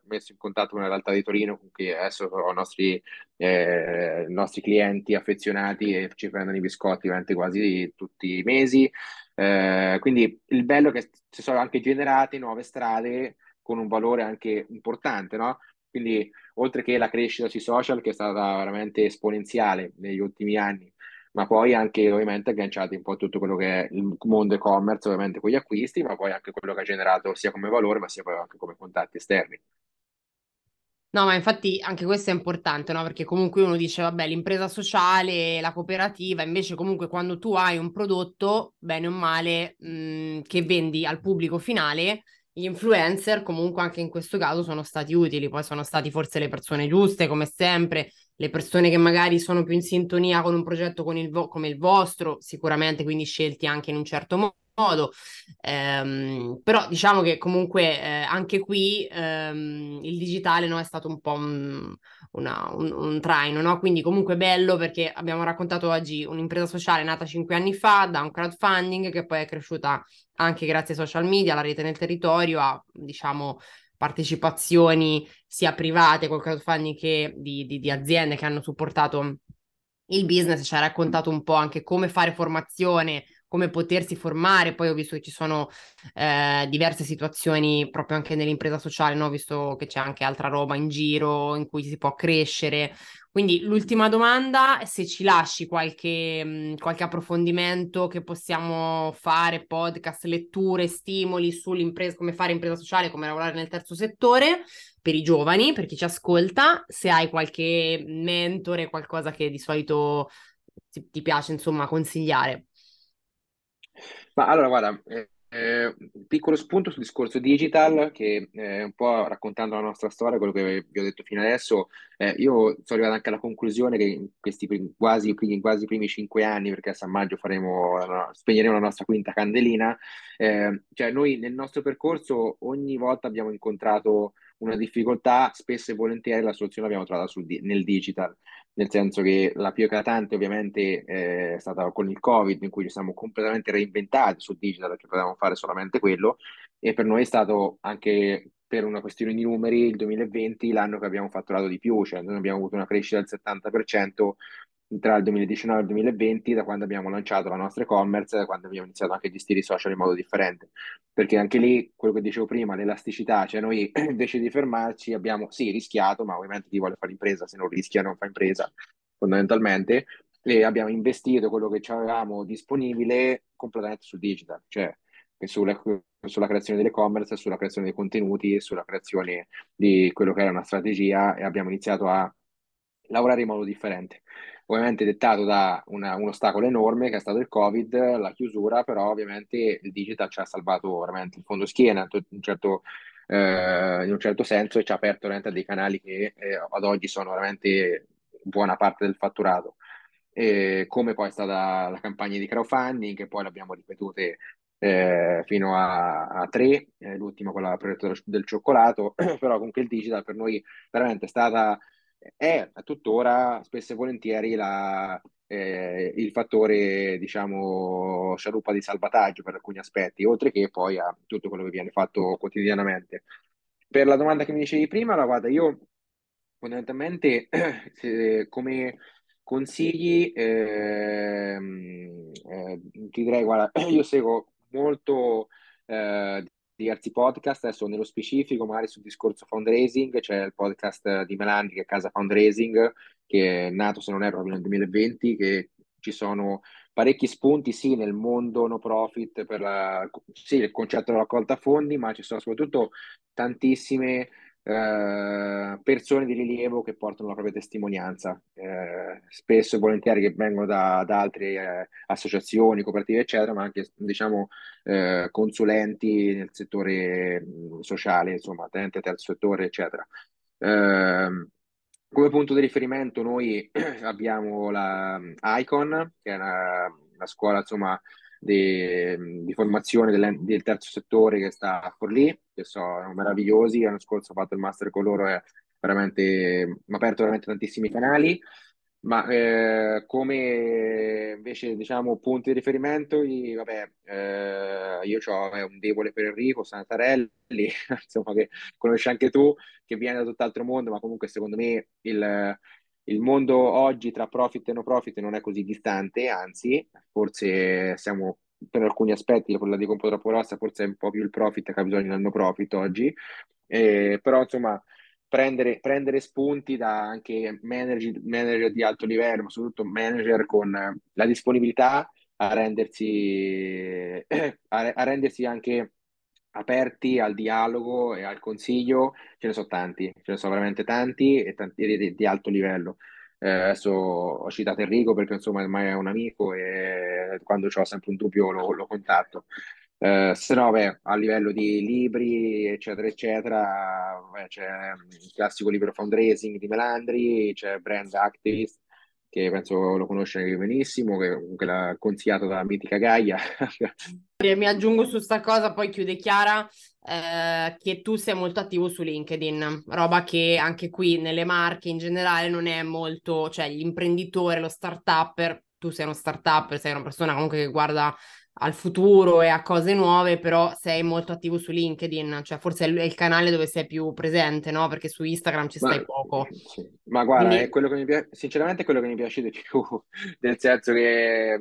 messo in contatto con la realtà di Torino, con cui adesso sono nostri, eh, nostri clienti affezionati e ci prendono i biscotti ovviamente quasi tutti i mesi. Eh, quindi il bello è che si sono anche generate nuove strade con un valore anche importante, no? Quindi oltre che la crescita sui social che è stata veramente esponenziale negli ultimi anni, ma poi anche ovviamente agganciati un po' a tutto quello che è il mondo e-commerce, ovviamente con gli acquisti, ma poi anche quello che ha generato sia come valore, ma sia poi anche come contatti esterni. No, ma infatti anche questo è importante, no? Perché comunque uno dice, vabbè, l'impresa sociale, la cooperativa, invece comunque quando tu hai un prodotto, bene o male, mh, che vendi al pubblico finale, gli influencer comunque anche in questo caso sono stati utili, poi sono stati forse le persone giuste come sempre, le persone che magari sono più in sintonia con un progetto con il vo- come il vostro, sicuramente quindi scelti anche in un certo modo modo. Ehm, però diciamo che comunque eh, anche qui ehm, il digitale no, è stato un po' un, una, un, un traino, no? quindi comunque bello perché abbiamo raccontato oggi un'impresa sociale nata cinque anni fa da un crowdfunding che poi è cresciuta anche grazie ai social media, alla rete nel territorio, a diciamo partecipazioni sia private col crowdfunding che di, di, di aziende che hanno supportato il business, ci ha raccontato un po' anche come fare formazione come potersi formare. Poi ho visto che ci sono eh, diverse situazioni proprio anche nell'impresa sociale, no? ho visto che c'è anche altra roba in giro in cui si può crescere. Quindi l'ultima domanda se ci lasci qualche, mh, qualche approfondimento che possiamo fare, podcast, letture, stimoli sull'impresa, come fare impresa sociale, come lavorare nel terzo settore per i giovani, per chi ci ascolta, se hai qualche mentore, qualcosa che di solito ti, ti piace insomma consigliare. Ma allora, guarda, eh, eh, un piccolo spunto sul discorso digital, che eh, un po' raccontando la nostra storia, quello che vi ho detto fino adesso, eh, io sono arrivato anche alla conclusione che in questi primi, quasi, quasi primi cinque anni, perché a San Maggio faremo, spegneremo la nostra quinta candelina, eh, cioè noi nel nostro percorso ogni volta abbiamo incontrato una difficoltà, spesso e volentieri la soluzione l'abbiamo trovata sul, nel digital, nel senso che la più eclatante ovviamente è stata con il Covid, in cui ci siamo completamente reinventati sul digital perché potevamo fare solamente quello, e per noi è stato anche per una questione di numeri il 2020 l'anno che abbiamo fatturato di più, cioè noi abbiamo avuto una crescita del 70% tra il 2019 e il 2020 da quando abbiamo lanciato la nostra e-commerce, da quando abbiamo iniziato anche a gestire i social in modo differente. Perché anche lì, quello che dicevo prima, l'elasticità, cioè noi invece di fermarci abbiamo sì rischiato, ma ovviamente chi vuole fare impresa se non rischia non fa impresa fondamentalmente, e abbiamo investito quello che avevamo disponibile completamente sul digital, cioè sulla, sulla creazione dell'e-commerce, sulla creazione dei contenuti, sulla creazione di quello che era una strategia e abbiamo iniziato a lavorare in modo differente ovviamente dettato da una, un ostacolo enorme che è stato il Covid, la chiusura, però ovviamente il digital ci ha salvato veramente il fondo schiena in un certo, eh, in un certo senso e ci ha aperto veramente dei canali che eh, ad oggi sono veramente buona parte del fatturato. E come poi è stata la campagna di crowdfunding, che poi l'abbiamo ripetute eh, fino a, a tre, eh, l'ultima quella del cioccolato, però comunque il digital per noi veramente è stata è tuttora spesso e volentieri la, eh, il fattore, diciamo, scialuppa di salvataggio per alcuni aspetti, oltre che poi a tutto quello che viene fatto quotidianamente. Per la domanda che mi dicevi prima, la guarda, io fondamentalmente eh, come consigli eh, eh, ti direi, guarda, io seguo molto eh, diversi podcast, adesso nello specifico magari sul discorso fundraising, c'è il podcast di Melandri che è Casa Fundraising, che è nato se non erro nel 2020, che ci sono parecchi spunti sì nel mondo no profit per la, sì, il concetto della raccolta fondi, ma ci sono soprattutto tantissime eh, persone di rilievo che portano la propria testimonianza, eh, spesso e volentieri che vengono da, da altre eh, associazioni, cooperative, eccetera, ma anche diciamo eh, consulenti nel settore sociale, insomma, tenente terzo settore, eccetera. Ehm, come punto di riferimento noi abbiamo la ICON, che è una, una scuola insomma di, di formazione del, del, terzo settore che sta a Forlì, che sono meravigliosi. L'anno scorso ho fatto il master con loro e veramente mi ha aperto veramente tantissimi canali. Ma eh, come invece diciamo punti di riferimento, vabbè, eh, io ho un debole per Enrico Santarelli, insomma, che conosci anche tu, che viene da tutt'altro mondo, ma comunque secondo me il, il mondo oggi tra profit e no profit non è così distante, anzi, forse siamo per alcuni aspetti, la dico un po' troppo grossa, forse è un po' più il profit che ha bisogno del no profit oggi, eh, però insomma prendere, prendere, spunti da anche manager, manager di alto livello, ma soprattutto manager con la disponibilità a rendersi, a, a rendersi anche aperti al dialogo e al consiglio, ce ne sono tanti, ce ne sono veramente tanti e tanti di, di alto livello. Eh, adesso ho citato Enrico perché insomma ormai è un amico e quando ho sempre un dubbio lo, lo contatto. Eh, se no, beh, a livello di libri, eccetera, eccetera, beh, c'è il classico libro Fundraising di Melandri, c'è Brand Activist, che penso lo conosce benissimo, che comunque l'ha consigliato dalla mitica Gaia. Mi aggiungo su sta cosa, poi chiude Chiara, eh, che tu sei molto attivo su LinkedIn, roba che anche qui nelle marche in generale non è molto, cioè l'imprenditore, lo start-upper, tu sei uno start-up, sei una persona comunque che guarda al futuro e a cose nuove, però sei molto attivo su LinkedIn, cioè forse è il canale dove sei più presente, no? Perché su Instagram ci stai ma, poco. Sì. Ma guarda, Quindi... è quello che mi piace, sinceramente è quello che mi piace di più, nel senso che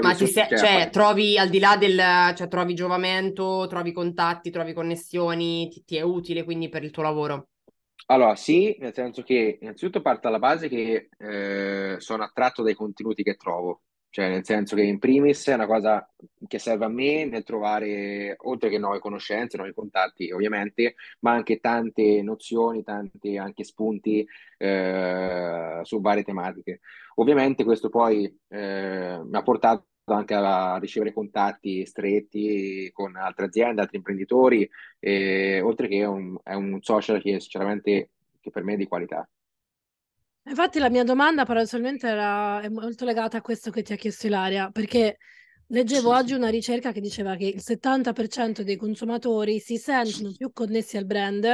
ma ti se- cioè, cioè, trovi al di là del, cioè trovi giovamento, trovi contatti, trovi connessioni, ti, ti è utile quindi per il tuo lavoro? Allora, sì, nel senso che innanzitutto parte dalla base che eh, sono attratto dai contenuti che trovo, cioè, nel senso che in primis è una cosa che serve a me nel trovare, oltre che nuove conoscenze, nuovi contatti, ovviamente, ma anche tante nozioni, tanti anche spunti eh, su varie tematiche. Ovviamente questo poi eh, mi ha portato anche a ricevere contatti stretti con altre aziende, altri imprenditori, e, oltre che un, è un social che sinceramente che per me è di qualità. Infatti la mia domanda paradossalmente era, è molto legata a questo che ti ha chiesto Ilaria, perché Leggevo oggi una ricerca che diceva che il 70% dei consumatori si sentono più connessi al brand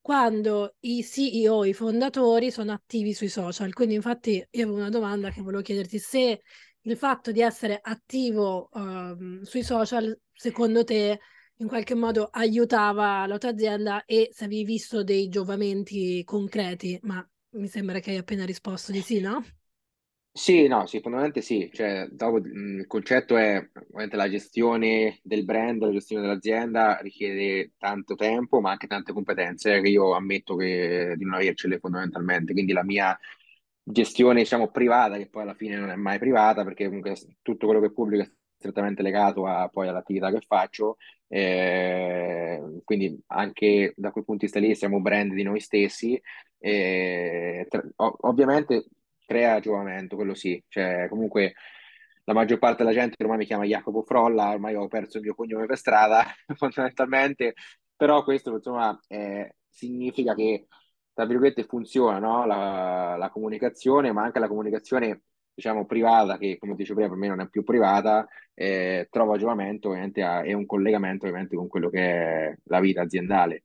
quando i CEO, i fondatori sono attivi sui social. Quindi infatti io avevo una domanda che volevo chiederti se il fatto di essere attivo uh, sui social, secondo te, in qualche modo aiutava la tua azienda e se avevi visto dei giovamenti concreti, ma mi sembra che hai appena risposto di sì, no? Sì, no, sì, fondamentalmente sì, cioè, dopo, il concetto è ovviamente la gestione del brand, la gestione dell'azienda richiede tanto tempo, ma anche tante competenze che io ammetto che, di non avercele fondamentalmente, quindi la mia gestione, diciamo, privata, che poi alla fine non è mai privata, perché comunque tutto quello che pubblico è strettamente legato a, poi all'attività che faccio, eh, quindi anche da quel punto di vista lì siamo brand di noi stessi, eh, tra, ovviamente crea giovamento, quello sì, cioè comunque la maggior parte della gente ormai mi chiama Jacopo Frolla, ormai ho perso il mio cognome per strada fondamentalmente, però questo insomma eh, significa che tra virgolette funziona no? la, la, comunicazione, ma anche la comunicazione diciamo privata, che come dicevo prima per me non è più privata, eh, trova giovamento ovviamente e un collegamento ovviamente con quello che è la vita aziendale.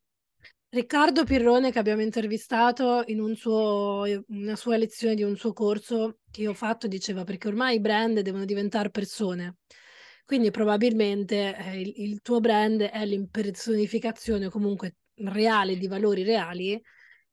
Riccardo Pirrone che abbiamo intervistato in un suo, una sua lezione di un suo corso che ho fatto diceva perché ormai i brand devono diventare persone. Quindi probabilmente eh, il, il, tuo brand è l'impersonificazione comunque reale di valori reali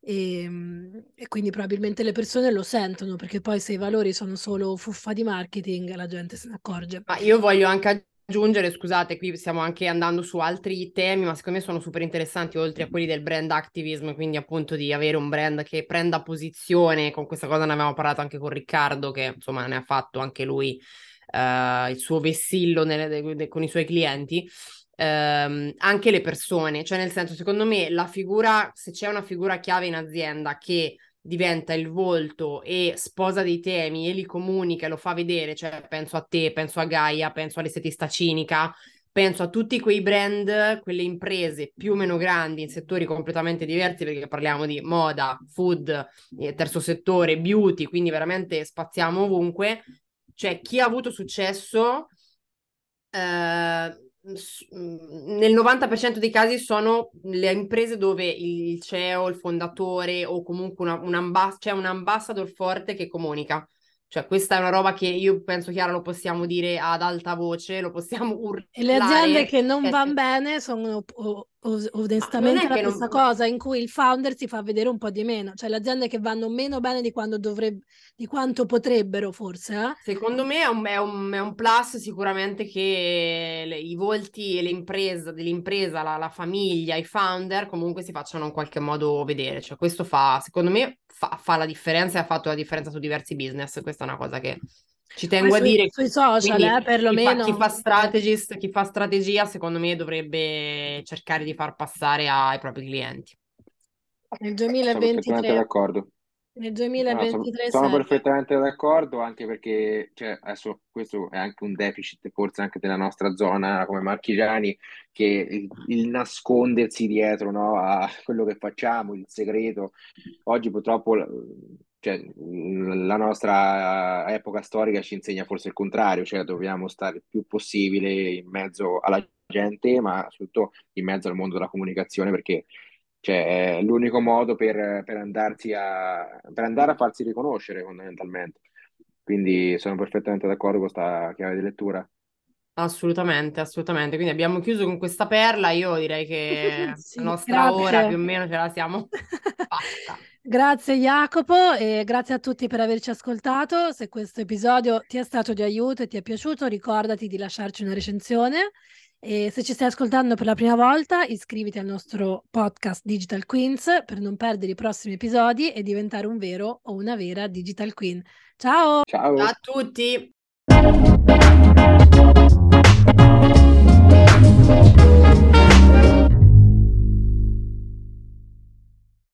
e, ehm, e, quindi probabilmente le persone lo sentono perché poi se i valori sono solo fuffa di marketing la gente se ne accorge. Ma io voglio anche aggiungere, scusate, qui stiamo anche andando su altri temi, ma secondo me sono super interessanti, oltre a quelli del brand activism, quindi appunto di avere un brand che prenda posizione, con questa cosa ne avevamo parlato anche con Riccardo, che insomma ne ha fatto anche lui uh, il suo vessillo nelle, de, de, con i suoi clienti. Um, anche le persone, cioè nel senso, secondo me la figura, se c'è una figura chiave in azienda che diventa il volto e sposa dei temi e li comunica lo fa vedere, cioè penso a te, penso a Gaia, penso all'estetista cinica, penso a tutti quei brand, quelle imprese più o meno grandi in settori completamente diversi perché parliamo di moda, food, eh, terzo settore, beauty, quindi veramente spaziamo ovunque. Cioè chi ha avuto successo eh, nel 90% dei casi sono le imprese dove il CEO, il fondatore o comunque una, un ambas- c'è un ambassador forte che comunica. Cioè, questa è una roba che io penso, Chiara, lo possiamo dire ad alta voce, lo possiamo urlare. E le aziende che non vanno bene sono onestamente la stessa non... cosa, in cui il founder si fa vedere un po' di meno. Cioè, le aziende che vanno meno bene di, dovrebbe, di quanto potrebbero, forse. Eh? Secondo me è un, è, un, è un, plus sicuramente che le, i volti e l'impresa, dell'impresa, la, la famiglia, i founder comunque si facciano in qualche modo vedere. Cioè, questo fa, secondo me, fa, fa la differenza e ha fatto la differenza su diversi business. Questa è una cosa che ci tengo Poi a dire. Sui social, Quindi, eh, perlomeno. Chi fa, chi fa strategist, chi fa strategia, secondo me dovrebbe cercare di far passare ai propri clienti. Nel 2023. Sono d'accordo. Nel 2023 no, sono, sono perfettamente d'accordo anche perché cioè, adesso questo è anche un deficit forse anche della nostra zona come marchigiani che il, il nascondersi dietro no, a quello che facciamo, il segreto. Oggi purtroppo cioè, la nostra epoca storica ci insegna forse il contrario, cioè dobbiamo stare il più possibile in mezzo alla gente ma soprattutto in mezzo al mondo della comunicazione perché cioè, è l'unico modo per, per, andarsi a, per andare a farsi riconoscere fondamentalmente. Quindi sono perfettamente d'accordo con questa chiave di lettura. Assolutamente, assolutamente. Quindi abbiamo chiuso con questa perla. Io direi che sì, la nostra grazie. ora più o meno ce la siamo fatta. Grazie Jacopo e grazie a tutti per averci ascoltato. Se questo episodio ti è stato di aiuto e ti è piaciuto, ricordati di lasciarci una recensione e se ci stai ascoltando per la prima volta, iscriviti al nostro podcast Digital Queens per non perdere i prossimi episodi e diventare un vero o una vera Digital Queen. Ciao! Ciao, Ciao a tutti!